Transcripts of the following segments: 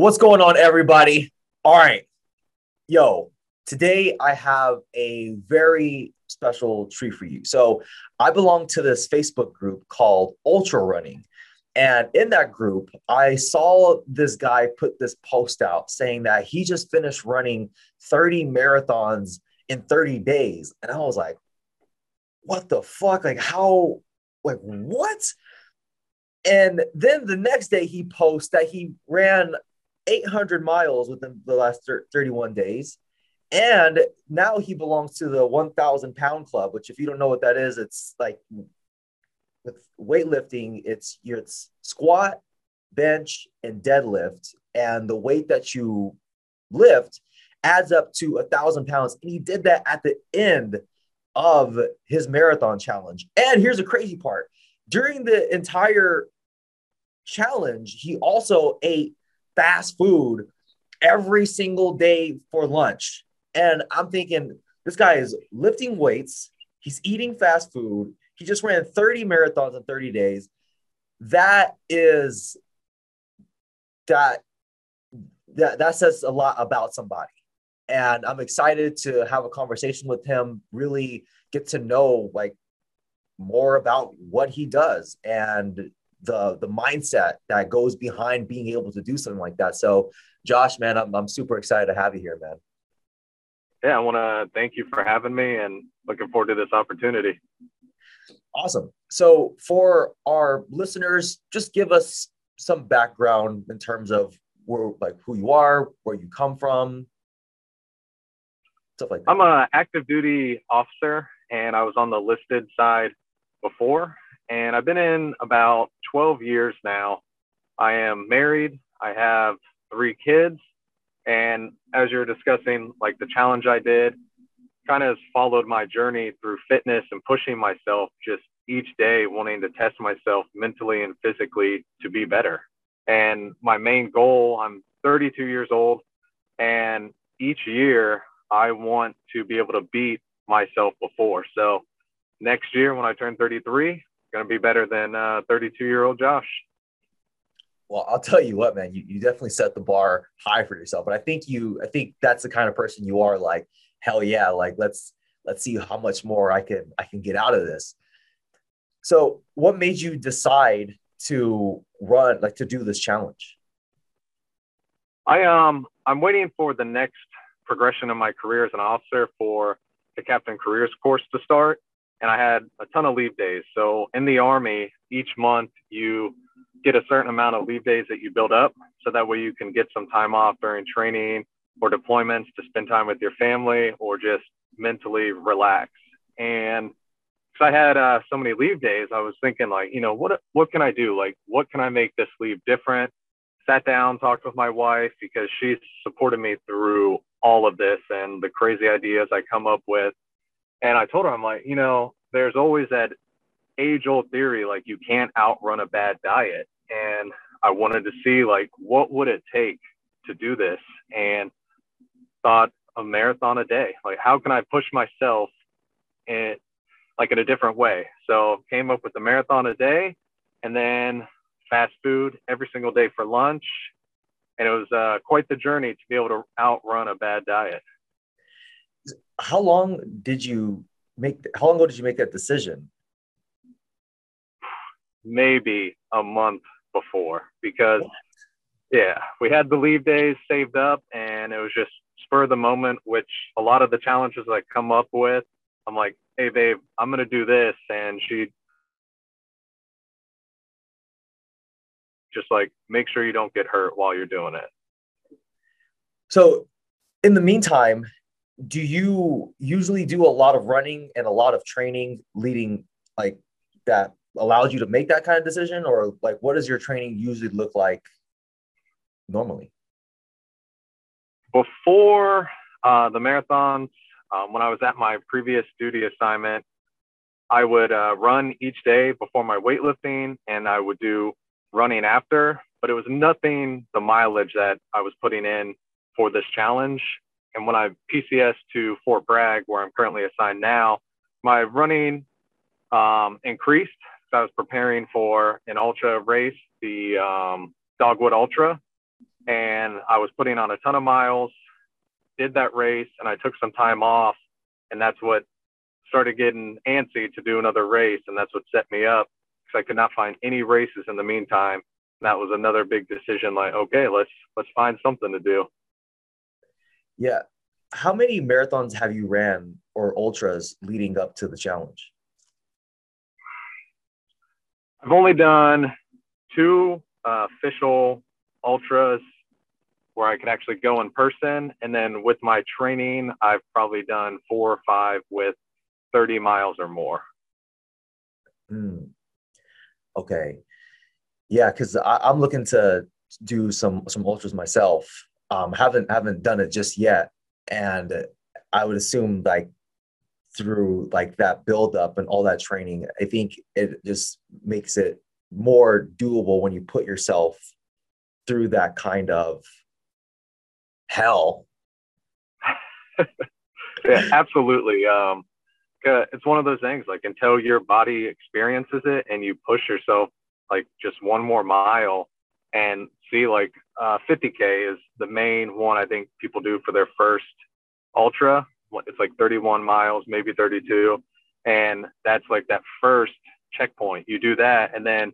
What's going on, everybody? All right. Yo, today I have a very special treat for you. So, I belong to this Facebook group called Ultra Running. And in that group, I saw this guy put this post out saying that he just finished running 30 marathons in 30 days. And I was like, what the fuck? Like, how, like, what? And then the next day he posts that he ran 800 miles within the last 31 days. And now he belongs to the 1000 pound club, which, if you don't know what that is, it's like with weightlifting, it's it's squat, bench, and deadlift. And the weight that you lift adds up to a thousand pounds. And he did that at the end of his marathon challenge. And here's the crazy part during the entire challenge, he also ate fast food every single day for lunch. And I'm thinking, this guy is lifting weights, he's eating fast food, he just ran 30 marathons in 30 days. That is that that that says a lot about somebody. And I'm excited to have a conversation with him, really get to know like more about what he does and the the mindset that goes behind being able to do something like that. So, Josh, man, I'm I'm super excited to have you here, man. Yeah, I want to thank you for having me and looking forward to this opportunity. Awesome. So, for our listeners, just give us some background in terms of where, like, who you are, where you come from, stuff like that. I'm an active duty officer, and I was on the listed side before and I've been in about 12 years now. I am married. I have three kids. And as you're discussing, like the challenge I did, kind of followed my journey through fitness and pushing myself just each day, wanting to test myself mentally and physically to be better. And my main goal, I'm 32 years old, and each year I want to be able to beat myself before. So next year, when I turn 33, going to be better than 32 uh, year old Josh. Well, I'll tell you what, man, you, you definitely set the bar high for yourself. But I think you, I think that's the kind of person you are. Like, hell yeah, like let's let's see how much more I can I can get out of this. So, what made you decide to run, like to do this challenge? I um I'm waiting for the next progression in my career as an officer for the captain careers course to start and I had a ton of leave days. So in the Army, each month you get a certain amount of leave days that you build up. So that way you can get some time off during training or deployments to spend time with your family or just mentally relax. And because I had uh, so many leave days, I was thinking like, you know, what what can I do? Like, what can I make this leave different? Sat down, talked with my wife because she's supported me through all of this and the crazy ideas I come up with and I told her, I'm like, you know, there's always that age old theory, like you can't outrun a bad diet. And I wanted to see like what would it take to do this and thought a marathon a day. Like how can I push myself in like in a different way? So came up with the marathon a day and then fast food every single day for lunch. And it was uh, quite the journey to be able to outrun a bad diet how long did you make how long ago did you make that decision? Maybe a month before because yeah we had the leave days saved up and it was just spur of the moment which a lot of the challenges i come up with i'm like hey babe i'm gonna do this and she just like make sure you don't get hurt while you're doing it. So in the meantime do you usually do a lot of running and a lot of training leading like that allows you to make that kind of decision? Or like what does your training usually look like normally? Before uh, the marathons um, when i was at my previous duty assignment i would uh, run each day before my weightlifting and i would do running after but it was nothing the mileage that i was putting in for this challenge and when I PCS to Fort Bragg, where I'm currently assigned now, my running um, increased. So I was preparing for an ultra race, the um, Dogwood Ultra, and I was putting on a ton of miles, did that race, and I took some time off. And that's what started getting antsy to do another race. And that's what set me up because I could not find any races in the meantime. And that was another big decision like, okay, let's let's find something to do. Yeah. How many marathons have you ran or ultras leading up to the challenge? I've only done two uh, official ultras where I could actually go in person. And then with my training, I've probably done four or five with 30 miles or more. Mm. Okay. Yeah, because I'm looking to do some some ultras myself. Um, haven't haven't done it just yet, and I would assume like through like that build up and all that training, I think it just makes it more doable when you put yourself through that kind of hell. yeah, absolutely. Um, it's one of those things like until your body experiences it and you push yourself like just one more mile and see like uh, 50k is the main one I think people do for their first ultra. It's like 31 miles, maybe 32, and that's like that first checkpoint. You do that, and then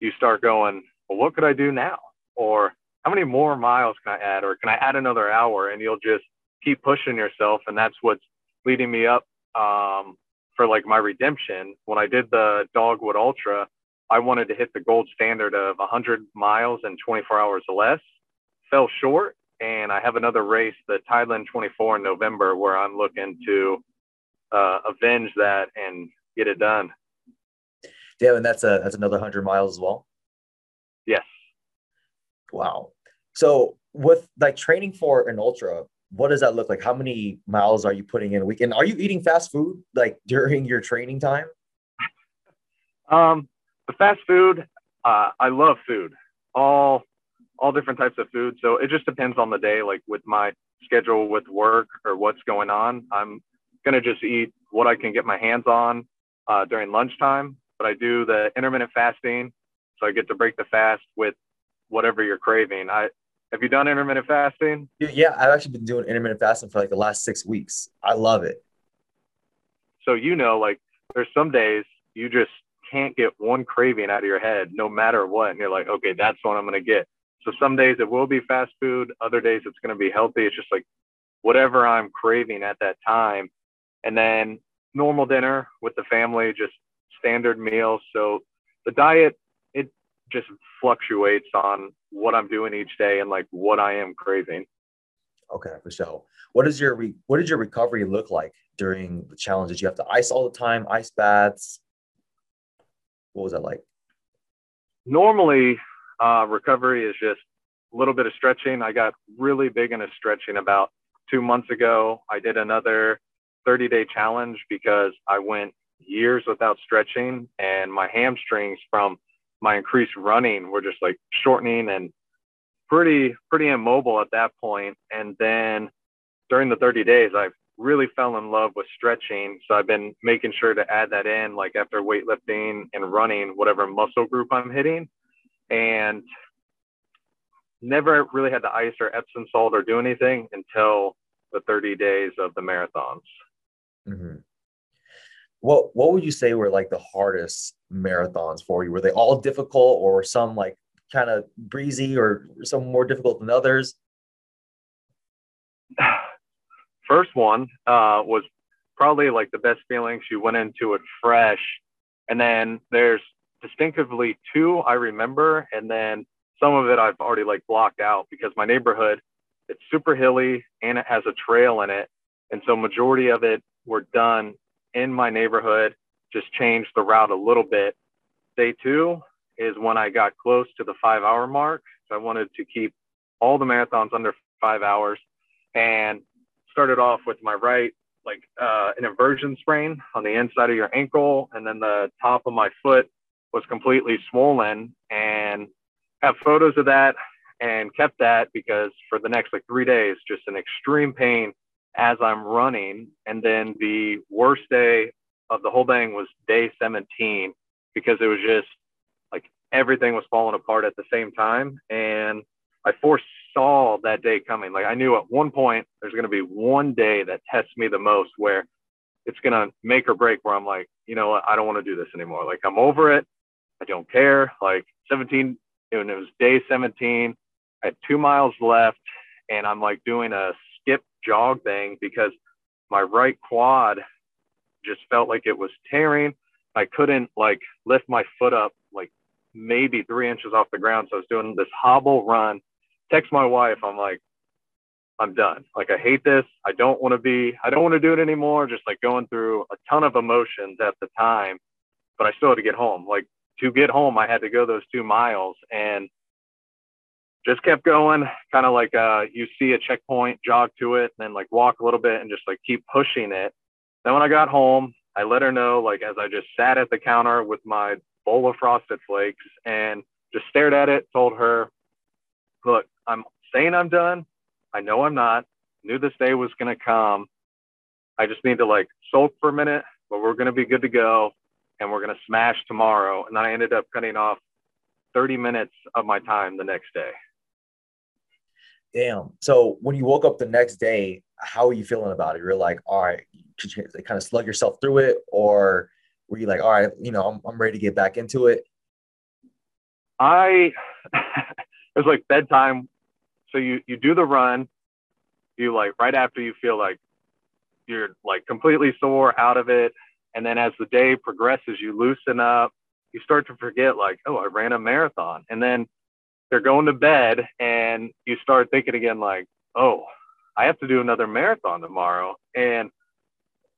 you start going, well, what could I do now? Or how many more miles can I add? Or can I add another hour? And you'll just keep pushing yourself. And that's what's leading me up um, for like my redemption. When I did the Dogwood Ultra, I wanted to hit the gold standard of 100 miles in 24 hours or less. Fell short. And I have another race, the Thailand 24 in November, where I'm looking to uh, avenge that and get it done. Yeah, and that's a that's another hundred miles as well. Yes. Wow. So with like training for an ultra, what does that look like? How many miles are you putting in a week? And are you eating fast food like during your training time? Um, the fast food, uh, I love food, all all different types of food. So it just depends on the day. Like with my schedule with work or what's going on, I'm gonna just eat what I can get my hands on uh, during lunchtime but I do the intermittent fasting. So I get to break the fast with whatever you're craving. I have you done intermittent fasting? Yeah, I've actually been doing intermittent fasting for like the last six weeks. I love it. So you know, like there's some days you just can't get one craving out of your head, no matter what, and you're like, okay, that's what I'm gonna get. So some days it will be fast food, other days it's gonna be healthy. It's just like whatever I'm craving at that time, and then normal dinner with the family, just standard meals. So the diet, it just fluctuates on what I'm doing each day and like what I am craving. Okay, for sure. What is your re- what did your recovery look like during the challenges? You have to ice all the time, ice baths. What was that like? Normally, uh, recovery is just a little bit of stretching. I got really big into stretching about two months ago. I did another 30 day challenge because I went years without stretching, and my hamstrings from my increased running were just like shortening and pretty pretty immobile at that point. And then during the 30 days, I really fell in love with stretching. So I've been making sure to add that in, like after weightlifting and running, whatever muscle group I'm hitting, and never really had to ice or Epsom salt or do anything until the 30 days of the marathons. Mm-hmm what what would you say were like the hardest marathons for you? Were they all difficult, or some like kind of breezy, or some more difficult than others? First one uh, was probably like the best feelings. You went into it fresh, and then there's distinctively two I remember, and then some of it I've already like blocked out because my neighborhood it's super hilly and it has a trail in it, and so majority of it were done in my neighborhood, just changed the route a little bit. Day two is when I got close to the five hour mark. So I wanted to keep all the marathons under five hours and started off with my right, like uh, an inversion sprain on the inside of your ankle. And then the top of my foot was completely swollen and have photos of that and kept that because for the next like three days, just an extreme pain as I'm running. And then the worst day of the whole thing was day 17 because it was just like everything was falling apart at the same time. And I foresaw that day coming. Like I knew at one point there's going to be one day that tests me the most where it's going to make or break where I'm like, you know what? I don't want to do this anymore. Like I'm over it. I don't care. Like 17, and it was day 17. I had two miles left and I'm like doing a skip jog thing because my right quad just felt like it was tearing. I couldn't like lift my foot up like maybe three inches off the ground. So I was doing this hobble run. Text my wife. I'm like, I'm done. Like I hate this. I don't want to be. I don't want to do it anymore. Just like going through a ton of emotions at the time, but I still had to get home. Like to get home, I had to go those two miles and just kept going. Kind of like uh, you see a checkpoint, jog to it, and then like walk a little bit and just like keep pushing it. Then when I got home, I let her know, like as I just sat at the counter with my bowl of frosted flakes and just stared at it, told her, look, I'm saying I'm done. I know I'm not. Knew this day was going to come. I just need to like sulk for a minute, but we're going to be good to go and we're going to smash tomorrow. And then I ended up cutting off 30 minutes of my time the next day. Damn. So when you woke up the next day, how are you feeling about it? You're like, all right, could you kind of slug yourself through it? Or were you like, all right, you know, I'm, I'm ready to get back into it? I, it was like bedtime. So you, you do the run, you like right after you feel like you're like completely sore out of it. And then as the day progresses, you loosen up, you start to forget like, oh, I ran a marathon. And then they're going to bed and you start thinking again like, oh, I have to do another marathon tomorrow. And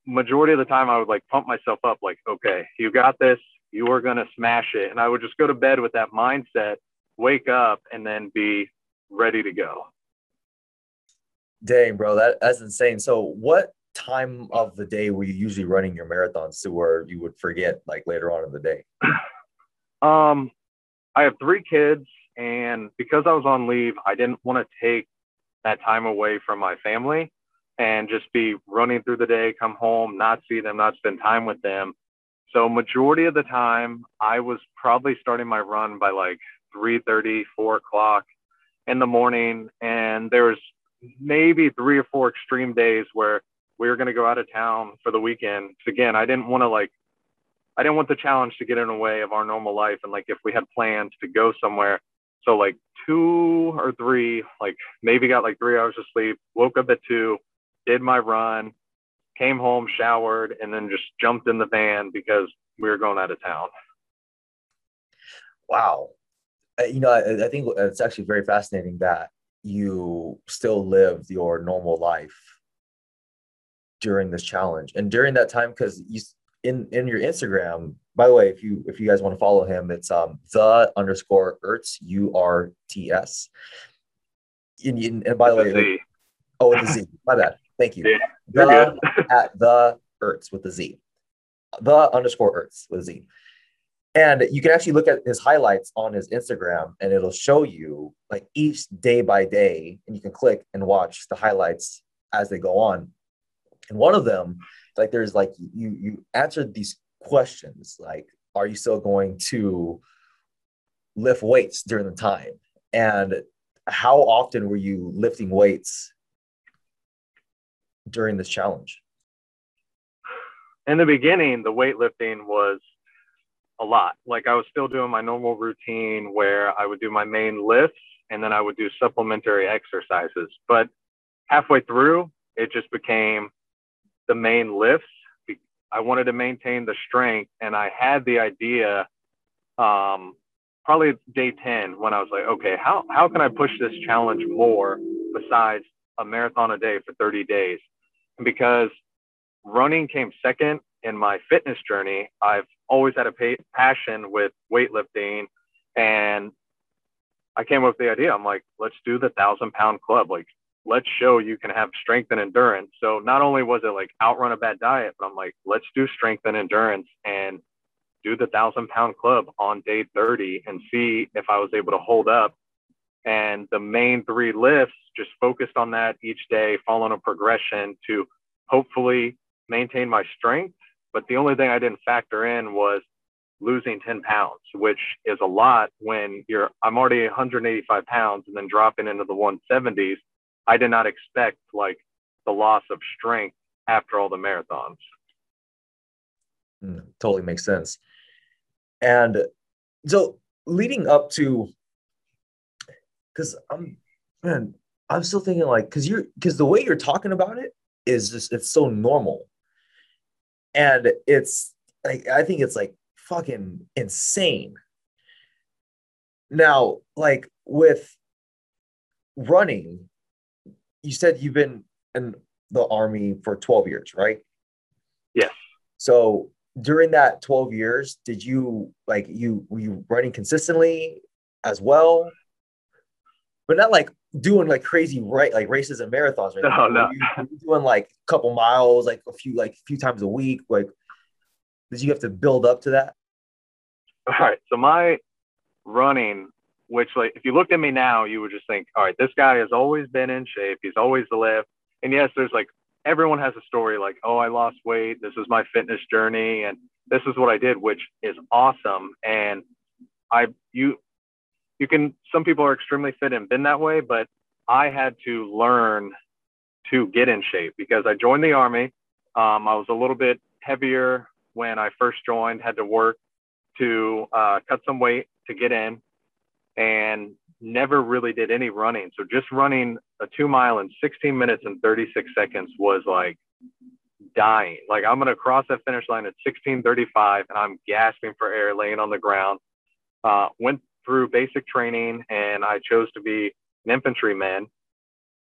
majority of the time I would like pump myself up like, okay, you got this, you are going to smash it. And I would just go to bed with that mindset, wake up and then be ready to go. Dang, bro, that, that's insane. So what time of the day were you usually running your marathons to where you would forget like later on in the day? Um, I have three kids and because I was on leave, I didn't want to take that time away from my family and just be running through the day, come home, not see them, not spend time with them. So majority of the time, I was probably starting my run by like 3:30, 4 o'clock in the morning, and there was maybe three or four extreme days where we were going to go out of town for the weekend. Again, I didn't want to like, I didn't want the challenge to get in the way of our normal life, and like if we had plans to go somewhere, so like two or three, like maybe got like three hours of sleep, woke up at two, did my run, came home, showered, and then just jumped in the van because we were going out of town. Wow. You know, I, I think it's actually very fascinating that you still lived your normal life during this challenge and during that time because you in in your instagram by the way if you if you guys want to follow him it's um the underscore urts u-r-t-s and, and by the way oh with the z my bad Thank you. Yeah, the, at the Ertz with the Z. The underscore Ertz with a Z. And you can actually look at his highlights on his Instagram and it'll show you like each day by day, and you can click and watch the highlights as they go on. And one of them, like there's like you you answered these questions like, are you still going to lift weights during the time? And how often were you lifting weights during this challenge? In the beginning, the weightlifting was a lot. Like I was still doing my normal routine where I would do my main lifts and then I would do supplementary exercises. But halfway through, it just became the main lifts. I wanted to maintain the strength, and I had the idea um, probably day 10 when I was like, okay, how, how can I push this challenge more besides a marathon a day for 30 days? because running came second in my fitness journey, I've always had a pa- passion with weightlifting. And I came up with the idea. I'm like, let's do the thousand pound club. Like, let's show you can have strength and endurance. So not only was it like outrun a bad diet, but I'm like, let's do strength and endurance and do the thousand pound club on day 30 and see if I was able to hold up. And the main three lifts just focused on that each day, following a progression to hopefully maintain my strength. But the only thing I didn't factor in was losing 10 pounds, which is a lot when you're, I'm already 185 pounds and then dropping into the 170s. I did not expect like the loss of strength after all the marathons. Mm, totally makes sense. And so leading up to, because I'm, man, I'm still thinking like, because you're, because the way you're talking about it is just, it's so normal. And it's like, I think it's like fucking insane. Now, like with running, you said you've been in the army for 12 years, right? Yes. So during that 12 years, did you like you were you running consistently as well? But not like doing like crazy right like races and marathons, right? No, no. You, were you doing like a couple miles, like a few like a few times a week. Like did you have to build up to that? All right. So my running, which like if you looked at me now, you would just think, all right, this guy has always been in shape. He's always lived. And yes, there's like everyone has a story like, oh, I lost weight. This is my fitness journey, and this is what I did, which is awesome. And I you you can some people are extremely fit and been that way, but I had to learn to get in shape because I joined the army. Um, I was a little bit heavier when I first joined, had to work to uh, cut some weight to get in, and never really did any running. So just running a two mile in 16 minutes and 36 seconds was like dying. Like I'm gonna cross that finish line at 16:35, and I'm gasping for air, laying on the ground. Uh, went through basic training, and I chose to be an infantryman.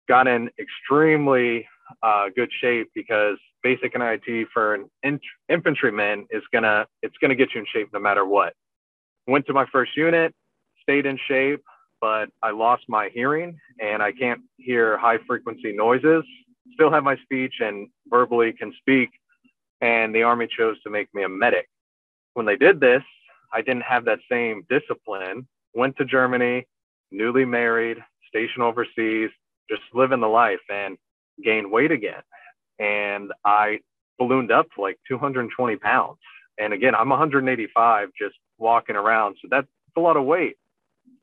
Got in extremely uh, good shape because basic NIT for an in- infantryman is gonna it's gonna get you in shape no matter what. Went to my first unit, stayed in shape, but I lost my hearing and I can't hear high frequency noises. Still have my speech and verbally can speak. And the Army chose to make me a medic. When they did this, I didn't have that same discipline. Went to Germany, newly married, stationed overseas, just living the life and gained weight again. And I ballooned up to like 220 pounds. And again, I'm 185 just walking around. So that's a lot of weight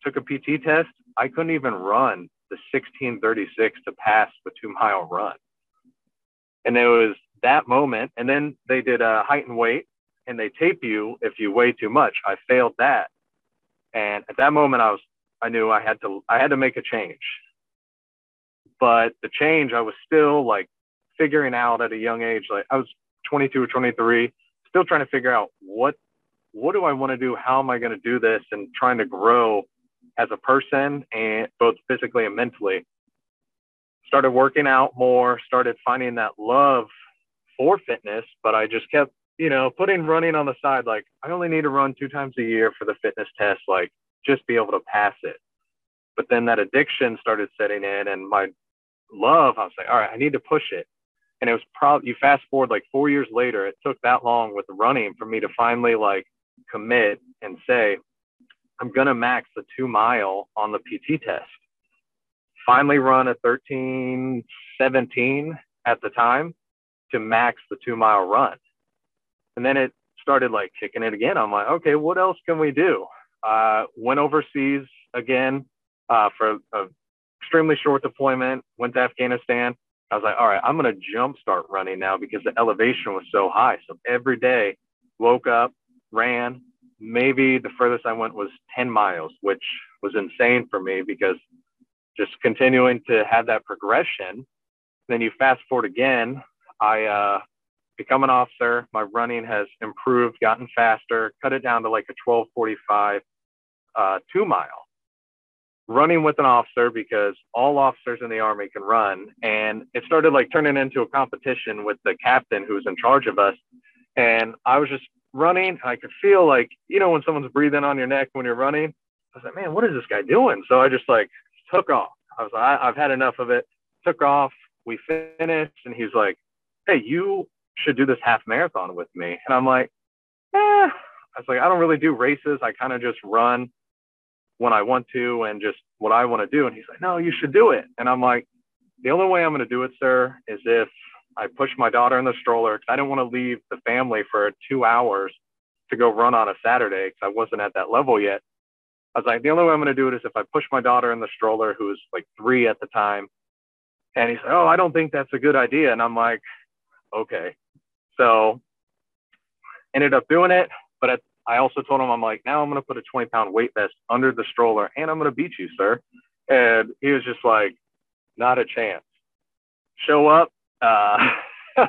took a PT test. I couldn't even run the 1636 to pass the two mile run. And it was that moment. And then they did a height and weight and they tape you if you weigh too much. I failed that. And at that moment I was I knew I had to I had to make a change. But the change I was still like figuring out at a young age. Like I was 22 or 23, still trying to figure out what what do I want to do? How am I going to do this? And trying to grow as a person and both physically and mentally. Started working out more, started finding that love for fitness, but I just kept, you know, putting running on the side. Like, I only need to run two times a year for the fitness test, like, just be able to pass it. But then that addiction started setting in, and my love, I was like, all right, I need to push it. And it was probably, you fast forward like four years later, it took that long with running for me to finally like commit and say, I'm going to max the two mile on the PT test. Finally, run a 13 17 at the time to max the two mile run. And then it started like kicking it again. I'm like, okay, what else can we do? Uh, went overseas again uh, for an extremely short deployment, went to Afghanistan. I was like, all right, I'm going to jump start running now because the elevation was so high. So every day, woke up, ran, maybe the furthest I went was 10 miles, which was insane for me because just continuing to have that progression. Then you fast forward again, I uh, become an officer. My running has improved, gotten faster, cut it down to like a 1245 uh, two mile. Running with an officer because all officers in the army can run. And it started like turning into a competition with the captain who's in charge of us. And I was just running. I could feel like, you know, when someone's breathing on your neck when you're running. I was like, man, what is this guy doing? So I just like took off. I was like, I, I've had enough of it. Took off. We finished, and he's like, hey, you should do this half marathon with me. And I'm like, eh. I was like, I don't really do races. I kind of just run when I want to and just what I want to do. And he's like, no, you should do it. And I'm like, the only way I'm going to do it, sir, is if I push my daughter in the stroller because I didn't want to leave the family for two hours to go run on a Saturday because I wasn't at that level yet. I was like, the only way I'm going to do it is if I push my daughter in the stroller, who was like three at the time. And he said, Oh, I don't think that's a good idea. And I'm like, Okay. So ended up doing it. But at, I also told him, I'm like, now I'm going to put a 20 pound weight vest under the stroller and I'm going to beat you, sir. And he was just like, Not a chance. Show up. Uh,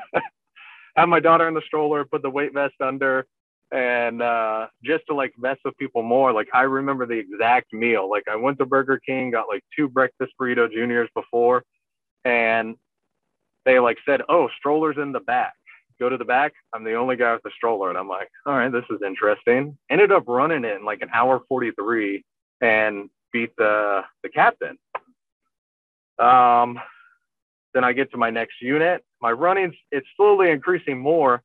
have my daughter in the stroller, put the weight vest under, and uh, just to like mess with people more. Like I remember the exact meal. Like I went to Burger King, got like two breakfast burrito juniors before, and they like said, "Oh, stroller's in the back. Go to the back." I'm the only guy with the stroller, and I'm like, "All right, this is interesting." Ended up running it in like an hour 43 and beat the the captain. Um, then I get to my next unit. My running's it's slowly increasing more.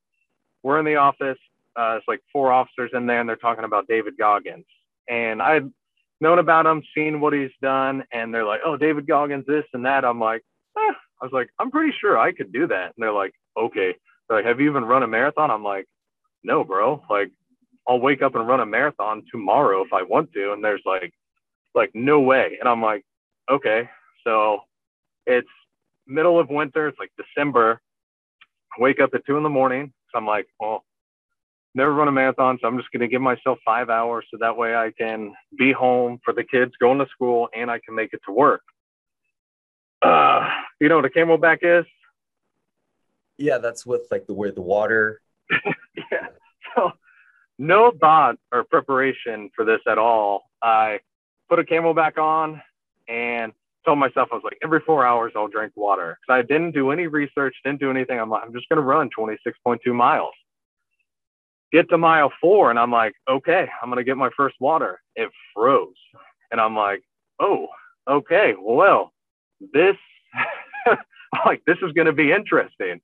We're in the office. Uh, it's like four officers in there, and they're talking about David Goggins. And I'd known about him, seen what he's done, and they're like, "Oh, David Goggins, this and that." I'm like, eh. I was like, "I'm pretty sure I could do that." And they're like, "Okay." They're like, "Have you even run a marathon?" I'm like, "No, bro. Like, I'll wake up and run a marathon tomorrow if I want to." And there's like, like no way. And I'm like, "Okay." So it's middle of winter. It's like December. I wake up at two in the morning. So I'm like, well, never run a marathon. So I'm just going to give myself five hours so that way I can be home for the kids going to school and I can make it to work. Uh, you know what a CamelBak is? Yeah, that's with like the where the water. yeah. So no thought or preparation for this at all. I put a CamelBak on and told myself I was like every four hours I'll drink water because I didn't do any research, didn't do anything. I'm like I'm just gonna run 26.2 miles. Get to mile four and I'm like, okay, I'm gonna get my first water. It froze, and I'm like, oh, okay, well, this like this is gonna be interesting.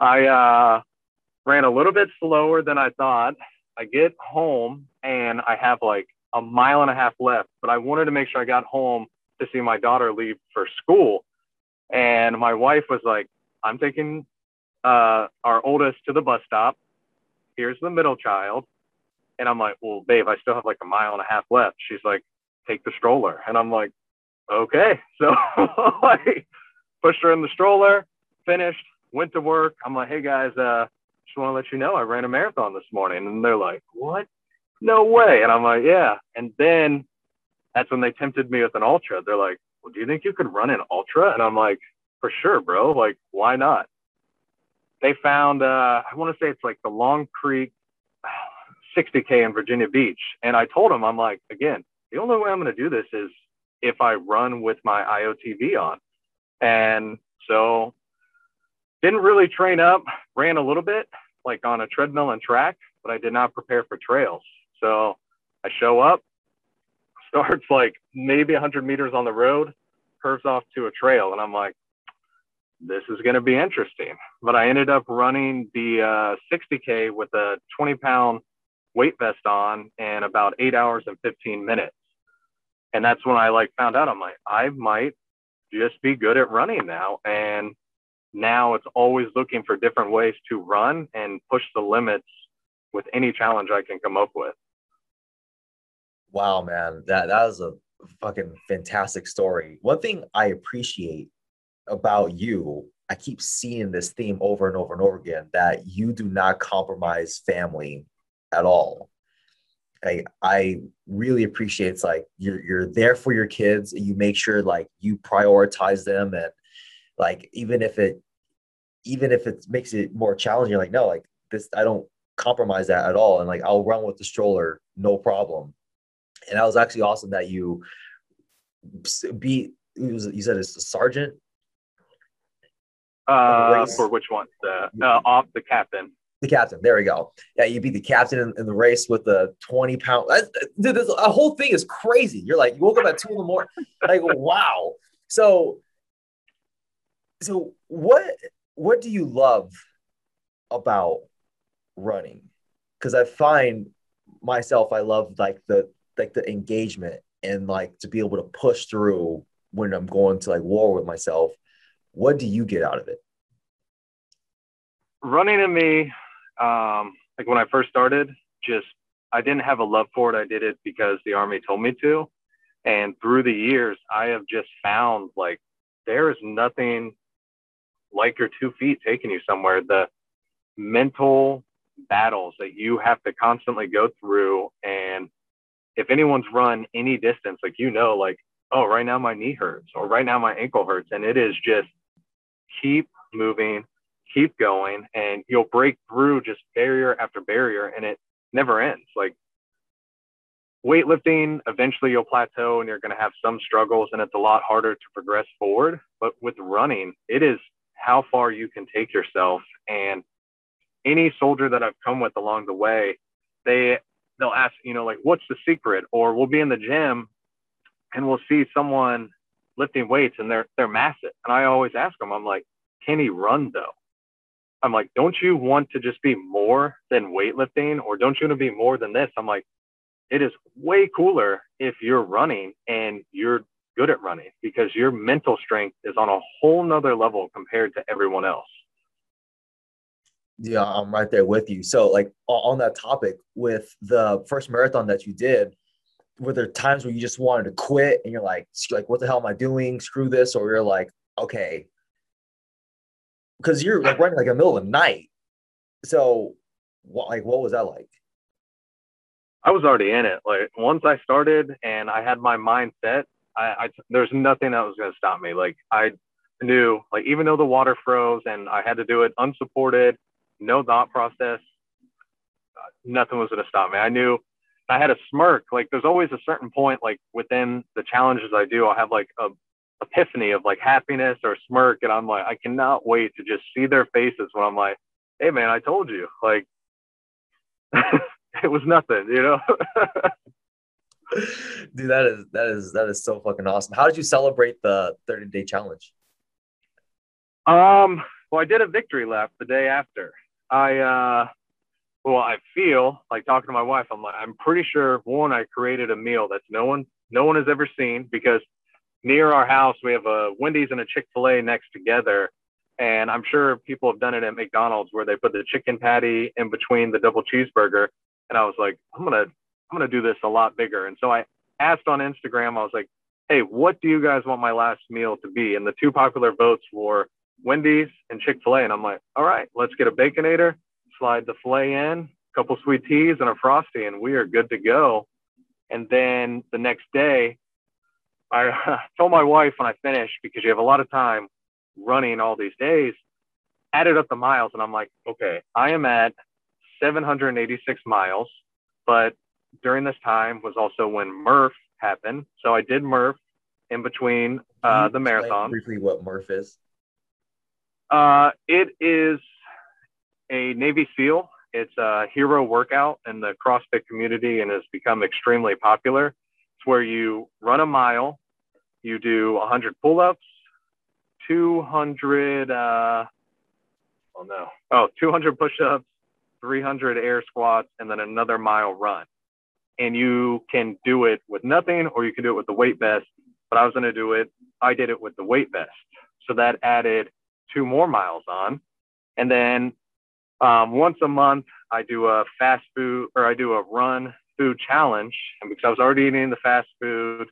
I uh, ran a little bit slower than I thought. I get home and I have like a mile and a half left, but I wanted to make sure I got home to see my daughter leave for school. And my wife was like, I'm taking uh, our oldest to the bus stop. Here's the middle child. And I'm like, well, babe, I still have like a mile and a half left. She's like, take the stroller. And I'm like, okay. So I pushed her in the stroller, finished, went to work. I'm like, hey guys, uh, just want to let you know I ran a marathon this morning. And they're like, what? No way. And I'm like, yeah. And then that's when they tempted me with an ultra. They're like, well, do you think you could run an ultra? And I'm like, for sure, bro. Like, why not? They found, uh, I want to say it's like the Long Creek 60K in Virginia Beach. And I told them, I'm like, again, the only way I'm going to do this is if I run with my IOTV on. And so didn't really train up, ran a little bit like on a treadmill and track, but I did not prepare for trails. So I show up, starts like maybe 100 meters on the road, curves off to a trail. And I'm like, this is going to be interesting. But I ended up running the uh, 60K with a 20 pound weight vest on in about eight hours and 15 minutes. And that's when I like found out I'm like, I might just be good at running now. And now it's always looking for different ways to run and push the limits with any challenge I can come up with. Wow, man, that that was a fucking fantastic story. One thing I appreciate about you, I keep seeing this theme over and over and over again that you do not compromise family at all. I I really appreciate it's like you're you're there for your kids. You make sure like you prioritize them and like even if it even if it makes it more challenging, you're like, no, like this, I don't compromise that at all. And like I'll run with the stroller, no problem and that was actually awesome that you beat. You said it's the sergeant. Uh, for which one? The uh, off the captain. The captain. There we go. Yeah, you beat the captain in, in the race with the twenty pound. Dude, this, a whole thing is crazy. You're like, you woke up at two in the morning. like, wow. So, so what? What do you love about running? Because I find myself, I love like the like the engagement and like to be able to push through when I'm going to like war with myself. What do you get out of it? Running to me, um, like when I first started, just I didn't have a love for it. I did it because the army told me to. And through the years, I have just found like there is nothing like your two feet taking you somewhere. The mental battles that you have to constantly go through. And if anyone's run any distance, like you know, like, oh, right now my knee hurts or right now my ankle hurts. And it is just keep moving, keep going, and you'll break through just barrier after barrier and it never ends. Like weightlifting, eventually you'll plateau and you're going to have some struggles and it's a lot harder to progress forward. But with running, it is how far you can take yourself. And any soldier that I've come with along the way, they they'll ask, you know, like, what's the secret? Or we'll be in the gym and we'll see someone lifting weights and they're they're massive. And I always ask them, I'm like, can he run though? I'm like, don't you want to just be more than weightlifting or don't you want to be more than this? I'm like, it is way cooler if you're running and you're good at running because your mental strength is on a whole nother level compared to everyone else. Yeah, I'm right there with you. So, like on that topic, with the first marathon that you did, were there times where you just wanted to quit and you're like, like, what the hell am I doing? Screw this, or you're like, okay, because you're like running like a middle of the night. So, what, like, what was that like? I was already in it. Like once I started and I had my mind set, I, I there's nothing that was going to stop me. Like I knew, like even though the water froze and I had to do it unsupported, no thought process, uh, nothing was going to stop me. I knew I had a smirk. Like there's always a certain point, like within the challenges I do, I'll have like a epiphany of like happiness or smirk, and I'm like, I cannot wait to just see their faces when I'm like, hey man, I told you, like. it was nothing, you know. Dude, that is that is that is so fucking awesome. How did you celebrate the 30 day challenge? Um, well, I did a victory lap the day after. I uh well, I feel like talking to my wife, I'm like, I'm pretty sure one, I created a meal that's no one no one has ever seen because near our house we have a Wendy's and a Chick-fil-A next together. And I'm sure people have done it at McDonald's where they put the chicken patty in between the double cheeseburger and I was like, I'm gonna I'm gonna do this a lot bigger. And so I asked on Instagram, I was like, Hey, what do you guys want my last meal to be? And the two popular votes were Wendy's and Chick Fil A. And I'm like, all right, let's get a baconator, slide the filet in, a couple sweet teas, and a frosty, and we are good to go. And then the next day, I told my wife when I finished because you have a lot of time running all these days, added up the miles, and I'm like, okay, I am at 786 miles, but during this time was also when Murph happened. So I did Murph in between uh, the marathon. Briefly, what Murph is? Uh, it is a Navy SEAL. It's a hero workout in the CrossFit community and has become extremely popular. It's where you run a mile, you do 100 pull-ups, 200 uh, oh no, oh 200 push-ups, 300 air squats, and then another mile run. And you can do it with nothing, or you can do it with the weight vest. But I was going to do it, I did it with the weight vest. So that added two more miles on. And then um, once a month, I do a fast food or I do a run food challenge. And because I was already eating the fast food,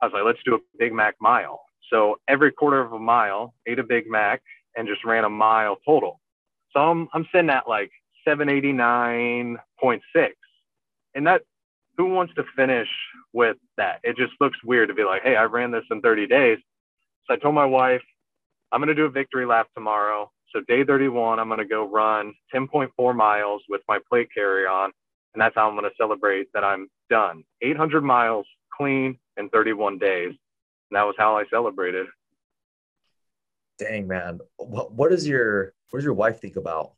I was like, let's do a Big Mac mile. So every quarter of a mile, ate a Big Mac and just ran a mile total. So I'm, I'm sitting at like 789.6. And that, who wants to finish with that? It just looks weird to be like, hey, I ran this in 30 days. So I told my wife, I'm going to do a victory lap tomorrow. So day 31, I'm going to go run 10.4 miles with my plate carry on. And that's how I'm going to celebrate that I'm done. 800 miles clean in 31 days. And that was how I celebrated. Dang, man. What, what does your, what does your wife think about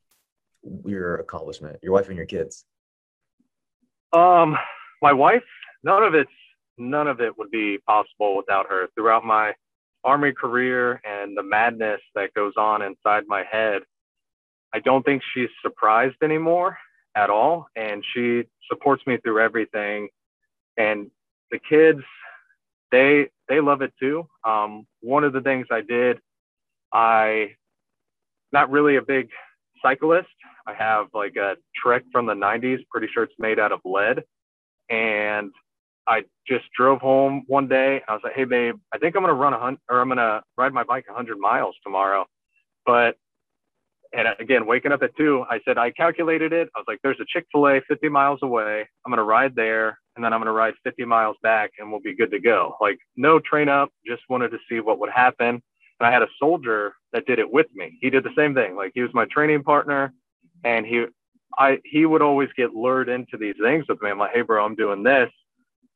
your accomplishment, your wife and your kids? Um, my wife, none of it's none of it would be possible without her. Throughout my army career and the madness that goes on inside my head, I don't think she's surprised anymore at all, and she supports me through everything. And the kids, they they love it too. Um, one of the things I did, I not really a big cyclist. I have like a Trek from the 90s, pretty sure it's made out of lead. And I just drove home one day. I was like, hey, babe, I think I'm to run a hundred or I'm to ride my bike 100 miles tomorrow. But, and again, waking up at two, I said, I calculated it. I was like, there's a Chick fil A 50 miles away. I'm to ride there and then I'm to ride 50 miles back and we'll be good to go. Like, no train up, just wanted to see what would happen. And I had a soldier that did it with me. He did the same thing. Like, he was my training partner and he, I, he would always get lured into these things with me. I'm like, hey, bro, I'm doing this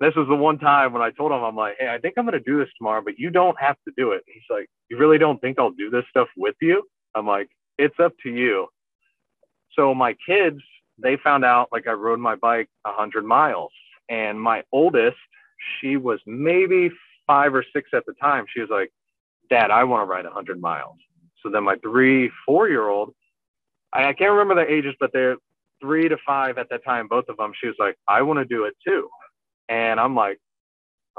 this was the one time when I told him, I'm like, hey, I think I'm going to do this tomorrow, but you don't have to do it. He's like, you really don't think I'll do this stuff with you? I'm like, it's up to you. So my kids, they found out like I rode my bike 100 miles. And my oldest, she was maybe five or six at the time. She was like, Dad, I want to ride 100 miles. So then my three, four year old, I, I can't remember their ages, but they're three to five at that time, both of them. She was like, I want to do it too. And I'm like,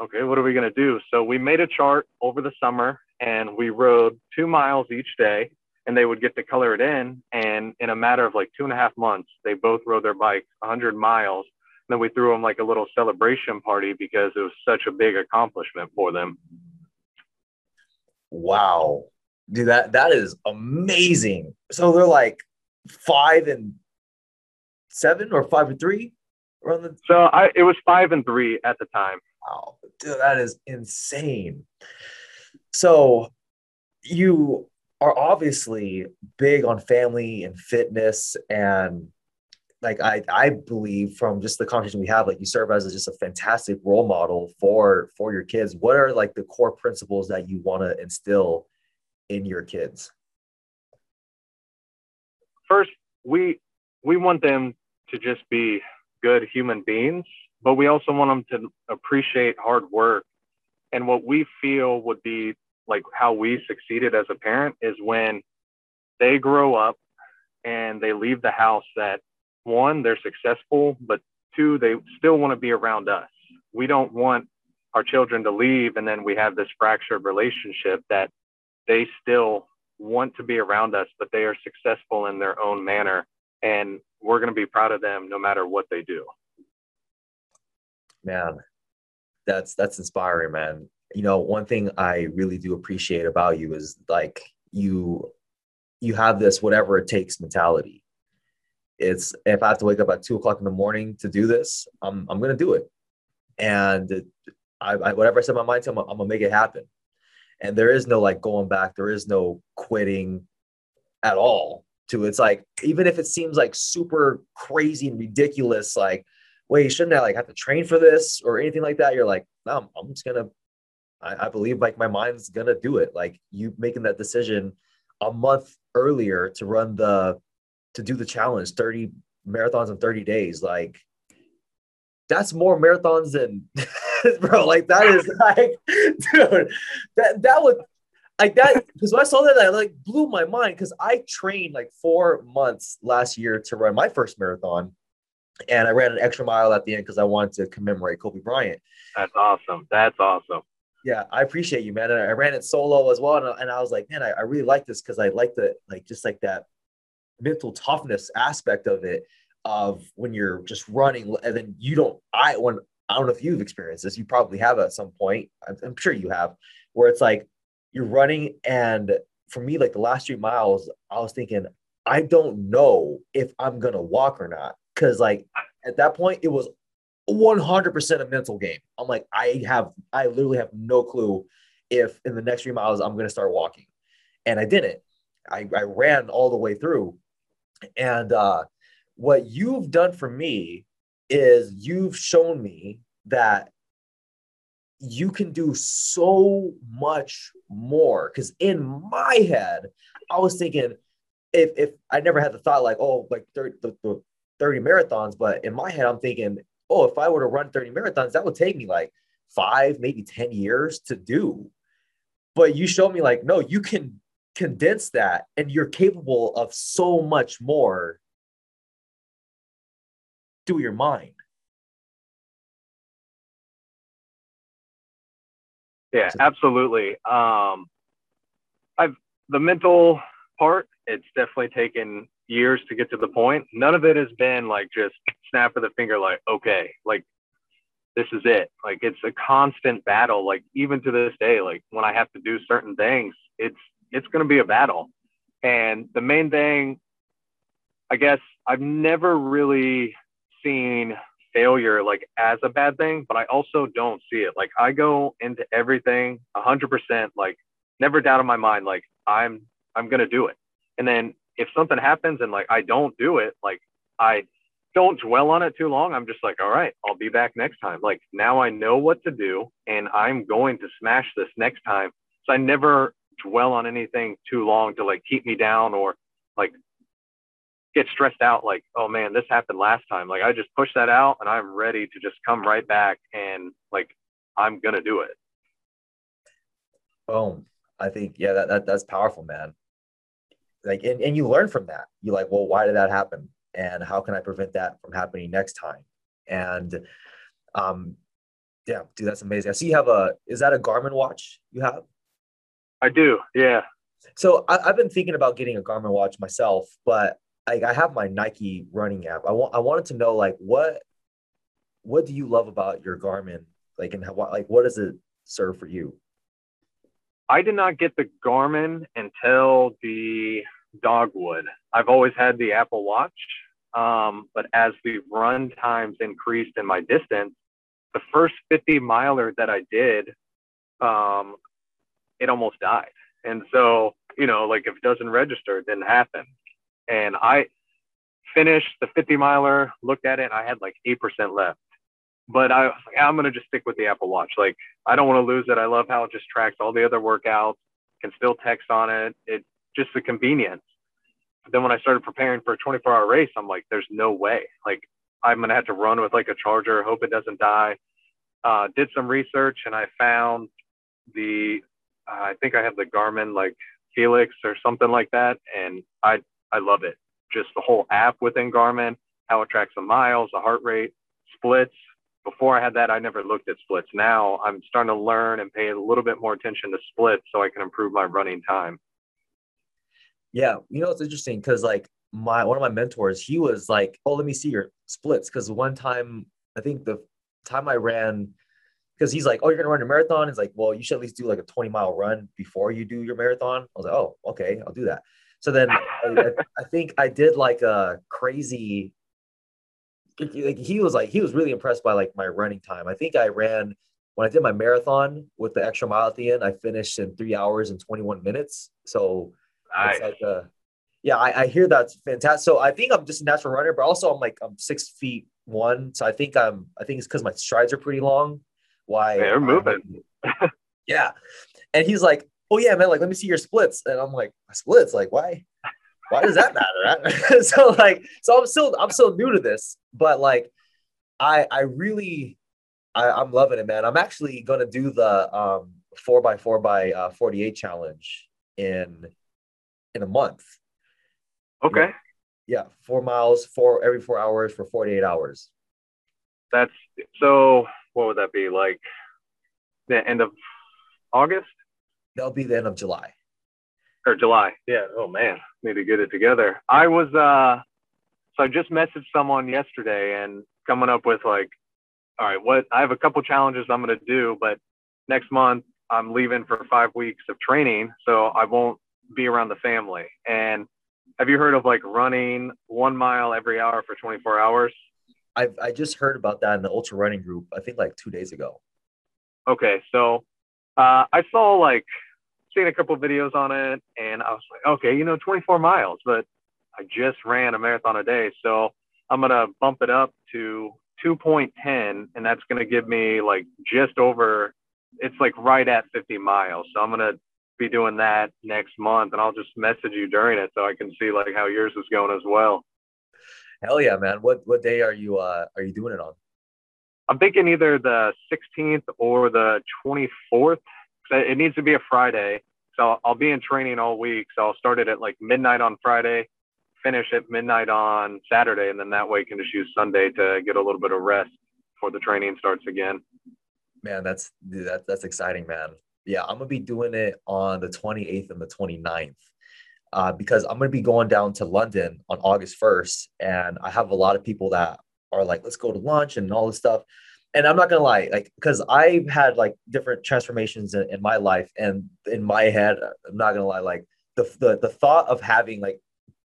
okay, what are we going to do? So we made a chart over the summer and we rode two miles each day and they would get to color it in. And in a matter of like two and a half months, they both rode their bikes 100 miles. And then we threw them like a little celebration party because it was such a big accomplishment for them. Wow. Dude, that, that is amazing. So they're like five and seven or five and three? the- so I it was five and three at the time. Wow, dude, that is insane. So you are obviously big on family and fitness and like I, I believe from just the conversation we have like you serve as a, just a fantastic role model for for your kids what are like the core principles that you want to instill in your kids first we we want them to just be good human beings, but we also want them to appreciate hard work. And what we feel would be like how we succeeded as a parent is when they grow up and they leave the house that one, they're successful, but two, they still want to be around us. We don't want our children to leave and then we have this fractured relationship that they still want to be around us, but they are successful in their own manner. And we're going to be proud of them no matter what they do. Man, that's that's inspiring, man. You know, one thing I really do appreciate about you is like you you have this whatever it takes mentality. It's if I have to wake up at two o'clock in the morning to do this, I'm I'm gonna do it, and I, I whatever I set my mind to, I'm, I'm gonna make it happen. And there is no like going back. There is no quitting at all to it's like even if it seems like super crazy and ridiculous like wait you shouldn't i like have to train for this or anything like that? You're like no i'm, I'm just gonna I, I believe like my mind's gonna do it. Like you making that decision a month earlier to run the to do the challenge 30 marathons in 30 days like that's more marathons than bro like that is like dude that that would like that because when I saw that, I like blew my mind because I trained like four months last year to run my first marathon, and I ran an extra mile at the end because I wanted to commemorate Kobe Bryant. That's awesome. That's awesome. Yeah, I appreciate you, man. And I ran it solo as well, and I, and I was like, man, I, I really like this because I like the like just like that mental toughness aspect of it of when you're just running and then you don't i when i don't know if you've experienced this you probably have at some point I'm, I'm sure you have where it's like you're running and for me like the last three miles i was thinking i don't know if i'm gonna walk or not because like at that point it was 100% a mental game. I'm like i have i literally have no clue if in the next three miles i'm gonna start walking. And i didn't. I, I ran all the way through. And uh, what you've done for me is you've shown me that you can do so much more. Because in my head, I was thinking, if if I never had the thought like, oh, like 30, the, the 30 marathons, but in my head, I'm thinking, oh, if I were to run 30 marathons, that would take me like five, maybe 10 years to do. But you showed me like, no, you can condense that and you're capable of so much more through your mind. Yeah, absolutely. Um, I've the mental part. It's definitely taken years to get to the point. None of it has been like just snap of the finger, like, okay, like this is it. Like it's a constant battle. Like even to this day, like when I have to do certain things, it's it's gonna be a battle. And the main thing, I guess I've never really seen failure like as a bad thing, but I also don't see it. Like I go into everything hundred percent, like never doubt in my mind, like I'm I'm gonna do it. And then if something happens and like I don't do it, like I don't dwell on it too long. I'm just like, all right, I'll be back next time. Like now I know what to do and I'm going to smash this next time. So I never dwell on anything too long to like keep me down or like get stressed out like, oh man, this happened last time. Like I just push that out and I'm ready to just come right back and like I'm gonna do it. Boom. I think yeah, that, that that's powerful, man. Like and, and you learn from that. You like, well, why did that happen? And how can I prevent that from happening next time? And um yeah, dude, that's amazing. I see you have a is that a Garmin watch you have? I do, yeah. So I, have been thinking about getting a Garmin watch myself, but like I have my Nike running app. I want I wanted to know like what what do you love about your Garmin? Like and how like what does it serve for you? I did not get the Garmin until the Dogwood. I've always had the Apple Watch, um, but as the run times increased in my distance, the first 50 miler that I did, um, it almost died. And so, you know, like if it doesn't register, it didn't happen. And I finished the 50 miler, looked at it, and I had like 8% left. But I was like, I'm going to just stick with the Apple Watch. Like, I don't want to lose it. I love how it just tracks all the other workouts, can still text on it. It just the convenience. But then when I started preparing for a 24 hour race, I'm like, there's no way. Like, I'm going to have to run with like a charger, hope it doesn't die. Uh, did some research and I found the, uh, I think I have the Garmin like Fenix or something like that. And I I love it. Just the whole app within Garmin, how it tracks the miles, the heart rate, splits. Before I had that, I never looked at splits. Now I'm starting to learn and pay a little bit more attention to splits so I can improve my running time. Yeah, you know it's interesting because like my one of my mentors, he was like, "Oh, let me see your splits." Because one time, I think the time I ran, because he's like, "Oh, you're gonna run your marathon." He's like, "Well, you should at least do like a 20 mile run before you do your marathon." I was like, "Oh, okay, I'll do that." So then I, I, think I did like a crazy. Like he was like he was really impressed by like my running time. I think I ran when I did my marathon with the extra mile at the end. I finished in three hours and twenty one minutes. So nice. it's like a, yeah, I, I hear that's fantastic. So I think I'm just a natural runner, but also I'm like I'm six feet one. So I think I'm I think it's because my strides are pretty long. Why they're moving. yeah. And he's like, oh yeah, man, like let me see your splits. And I'm like, splits? Like, why? Why does that matter? so like, so I'm still I'm still new to this, but like I I really I, I'm loving it, man. I'm actually gonna do the um four by four by uh 48 challenge in in a month. Okay. Yeah. yeah, four miles, four every four hours for 48 hours. That's so what would that be like the end of August? That'll be the end of July. Or July. Yeah. Oh man, need to get it together. I was uh so I just messaged someone yesterday and coming up with like, all right, what I have a couple challenges I'm gonna do, but next month I'm leaving for five weeks of training, so I won't be around the family. And have you heard of like running one mile every hour for 24 hours? I've I just heard about that in the ultra running group. I think like two days ago. Okay, so uh, I saw like seen a couple videos on it, and I was like, okay, you know, 24 miles, but I just ran a marathon a day, so I'm gonna bump it up to 2.10, and that's gonna give me like just over. It's like right at 50 miles, so I'm gonna be doing that next month, and I'll just message you during it so I can see like how yours is going as well. Hell yeah, man! What what day are you uh are you doing it on? I'm thinking either the 16th or the 24th. It needs to be a Friday. So I'll be in training all week. So I'll start it at like midnight on Friday, finish at midnight on Saturday, and then that way can just use Sunday to get a little bit of rest before the training starts again. Man, that's that, that's exciting, man. Yeah, I'm gonna be doing it on the 28th and the 29th. uh, because I'm going to be going down to London on August 1st. And I have a lot of people that are like, let's go to lunch and all this stuff. And I'm not to lie, like, because I've had like different transformations in, in my life. And in my head, I'm not to lie, like, the, the, the thought of having like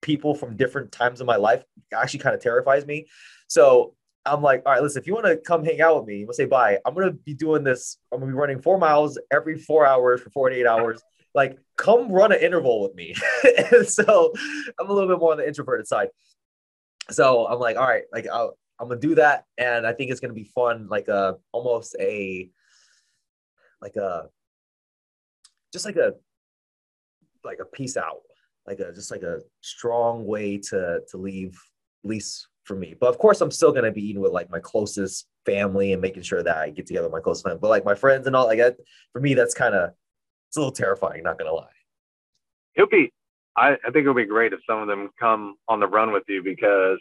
people from different times of my life actually kind of terrifies me. So I'm like, all right, listen, if you want to come hang out with me, we'll say bye. I'm gonna be doing this. I'm gonna be running four miles every four hours for 48 hours. Like, come run an interval with me. so I'm a little bit more on the introverted side. So I'm like, all right, like i am gonna do that, and I think it's gonna be fun, like a almost a like a just like a like a peace out, like a just like a strong way to to leave, at least for me. But of course, I'm still gonna be eating with like my closest family and making sure that I get together with my close friends. But like my friends and all, like that, for me, that's kind of it's a little terrifying. Not gonna lie. He'll be. I, I think it'll be great if some of them come on the run with you because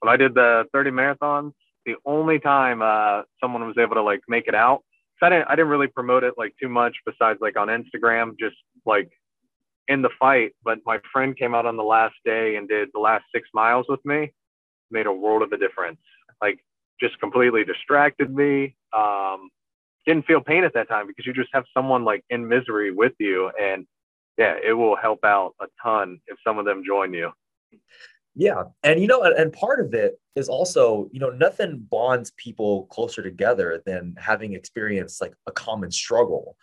when I did the 30 marathons, the only time uh, someone was able to like make it out, I didn't I didn't really promote it like too much besides like on Instagram, just like in the fight. But my friend came out on the last day and did the last six miles with me, made a world of a difference. Like just completely distracted me. Um, didn't feel pain at that time because you just have someone like in misery with you and yeah it will help out a ton if some of them join you yeah. And you know and part of it is also you know nothing bonds people closer together than having experienced like a common struggle.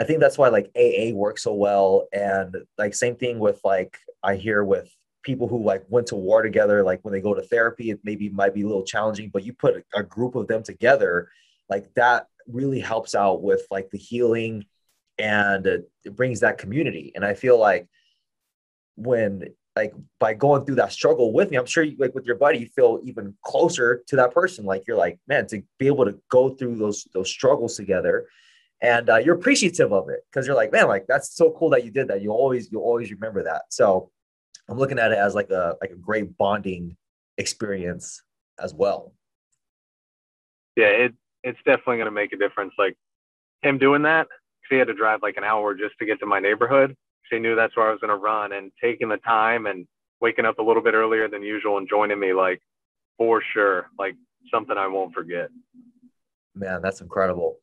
I think that's why like aa works so well. And like same thing with like i hear with people who like went to war together like when they go to therapy it maybe might be a little challenging but you put a group of them together like that really helps out with like the healing and it brings that community. And I feel like when like by going through that struggle with me, I'm sure you, like with your buddy, you feel even closer to that person. Like you're like, man, to be able to go through those those struggles together, and uh, you're appreciative of it because you're like, man, like that's so cool that you did that. You always you always remember that. So I'm looking at it as like a like a great bonding experience as well. Yeah, it it's definitely going to make a difference. Like him doing that, he had to drive like an hour just to get to my neighborhood. He knew that's where I was going to run and taking the time and waking up a little bit earlier than usual and joining me, like for sure, like something I won't forget. Man, that's incredible.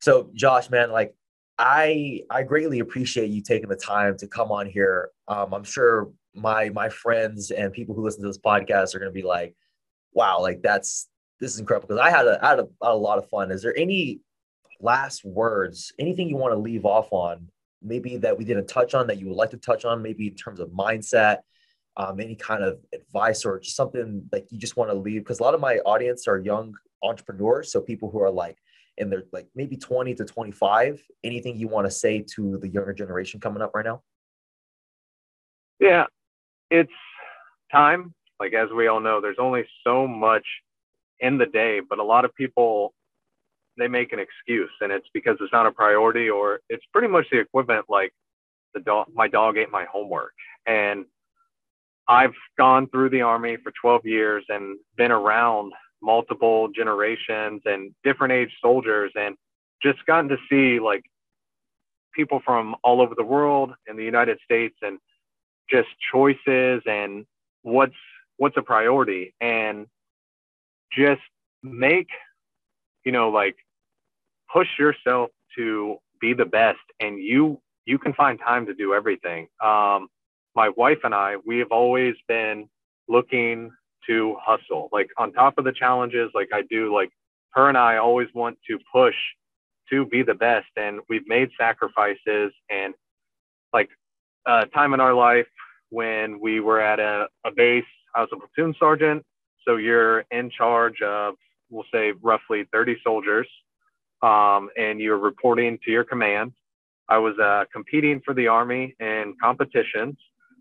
So, Josh, man, like I I greatly appreciate you taking the time to come on here. Um, I'm sure my my friends and people who listen to this podcast are going to be like, "Wow, like that's this is incredible because I had a, I had a, a lot of fun. Is there any last words, anything you want to leave off on, maybe that we didn't touch on that you would like to touch on, maybe in terms of mindset, um, any kind of advice or just something like you just want to leave? Because a lot of my audience are young entrepreneurs, so people who are like in their like maybe 20 to 25. Anything you want to say to the younger generation coming up right now? Yeah, it's time. Like as we all know, there's only so much in the day, but a lot of people they make an excuse and it's because it's not a priority or it's pretty much the equivalent like the dog my dog ate my homework. And I've gone through the army for 12 years and been around multiple generations and different age soldiers and just gotten to see like people from all over the world in the United States and just choices and what's what's a priority and just make, you know, like push yourself to be the best and you you can find time to do everything. Um, my wife and I, we have always been looking to hustle. Like on top of the challenges, like I do, like her and I always want to push to be the best. And we've made sacrifices and like uh, time in our life when we were at a, a base, I was a platoon sergeant so you're in charge of, we'll say, roughly 30 soldiers, um, and you're reporting to your command. I was uh, competing for the Army in competitions.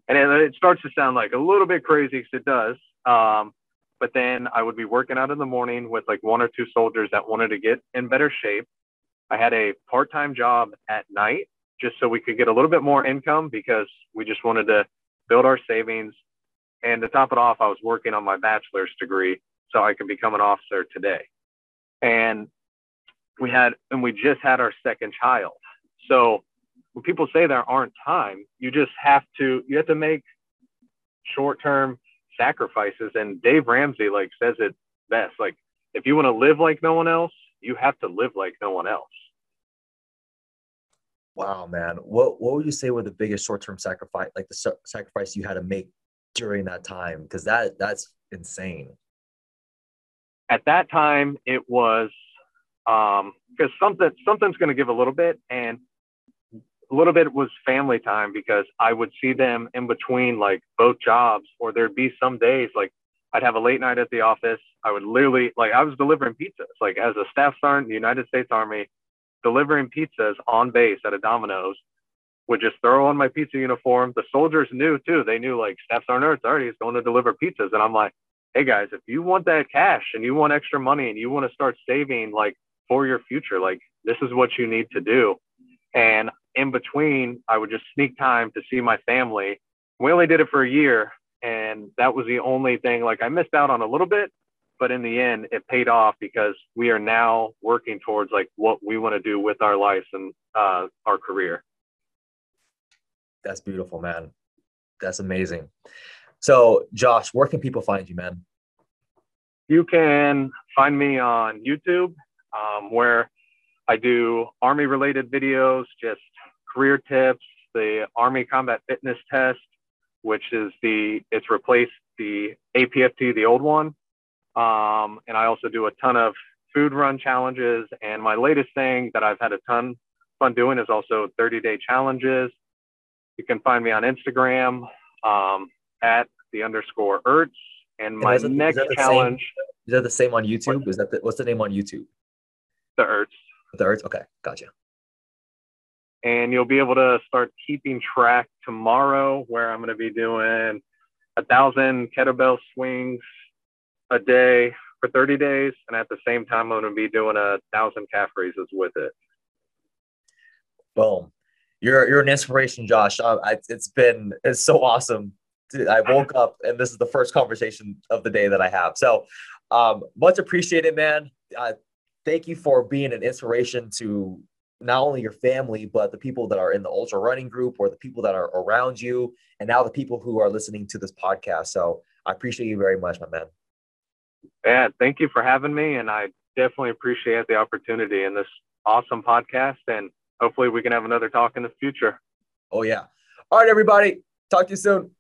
And it, it, starts to sound like a little bit crazy because it does. Um, but then I would be working out in the morning with like one or two soldiers that wanted to get in better shape. I had a part time job at night just so we could get a little bit more income because we just wanted to build our savings and to top it off, I was working on my bachelor's degree so I could become an officer today. And we had, and we just had our second child. So when people say there aren't time, you just have to you have to make short term sacrifices. And Dave Ramsey like says it best. Like if you want to live like no one else, you have to live like no one else. Wow, man. What what would you say were the biggest short term sacrifice, like the sacrifice you had to make during that time? Because that that's insane. At that time, it was um because something something's going to give a little bit, and a little bit was family time because I would see them in between like both jobs, or there'd be some days like I'd have a late night at the office. I would literally like I was delivering pizzas, like as a staff sergeant in the United States Army, delivering pizzas on base at a Domino's. Would just throw on my pizza uniform. The soldiers knew too. They knew like staff sergeant already is going to deliver pizzas, and I'm like, hey guys, if you want that cash and you want extra money and you want to start saving like for your future, like this is what you need to do. And in between, I would just sneak time to see my family. We only did it for a year, and that was the only thing. Like I missed out on a little bit, but in the end, it paid off because we are now working towards like what we want to do with our lives and uh, our career. That's beautiful, man. That's amazing. So, Josh, where can people find you, man? You can find me on YouTube, um, where I do Army related videos, just career tips, the Army Combat Fitness Test, which is the, it's replaced the APFT, the old one. Um, and I also do a ton of food run challenges. And my latest thing that I've had a ton fun doing is also 30 day challenges. You can find me on Instagram um, at the underscore Ertz. And my and next challenge. Same, is that the same on YouTube? What? Is that the, what's the name on YouTube? The Ertz. The Ertz. Okay, gotcha and you'll be able to start keeping track tomorrow where I'm going to be doing a thousand kettlebell swings a day for 30 days. And at the same time, I'm going to be doing a thousand calf raises with it. Boom. You're, you're an inspiration, Josh. Uh, I, it's been, it's so awesome. I woke up and this is the first conversation of the day that I have. So um, much appreciated, man. Uh, thank you for being an inspiration to not only your family, but the people that are in the ultra running group or the people that are around you, and now the people who are listening to this podcast. So I appreciate you very much, my man. Yeah, thank you for having me. And I definitely appreciate the opportunity in this awesome podcast. And hopefully we can have another talk in the future. Oh, yeah. All right, everybody. Talk to you soon.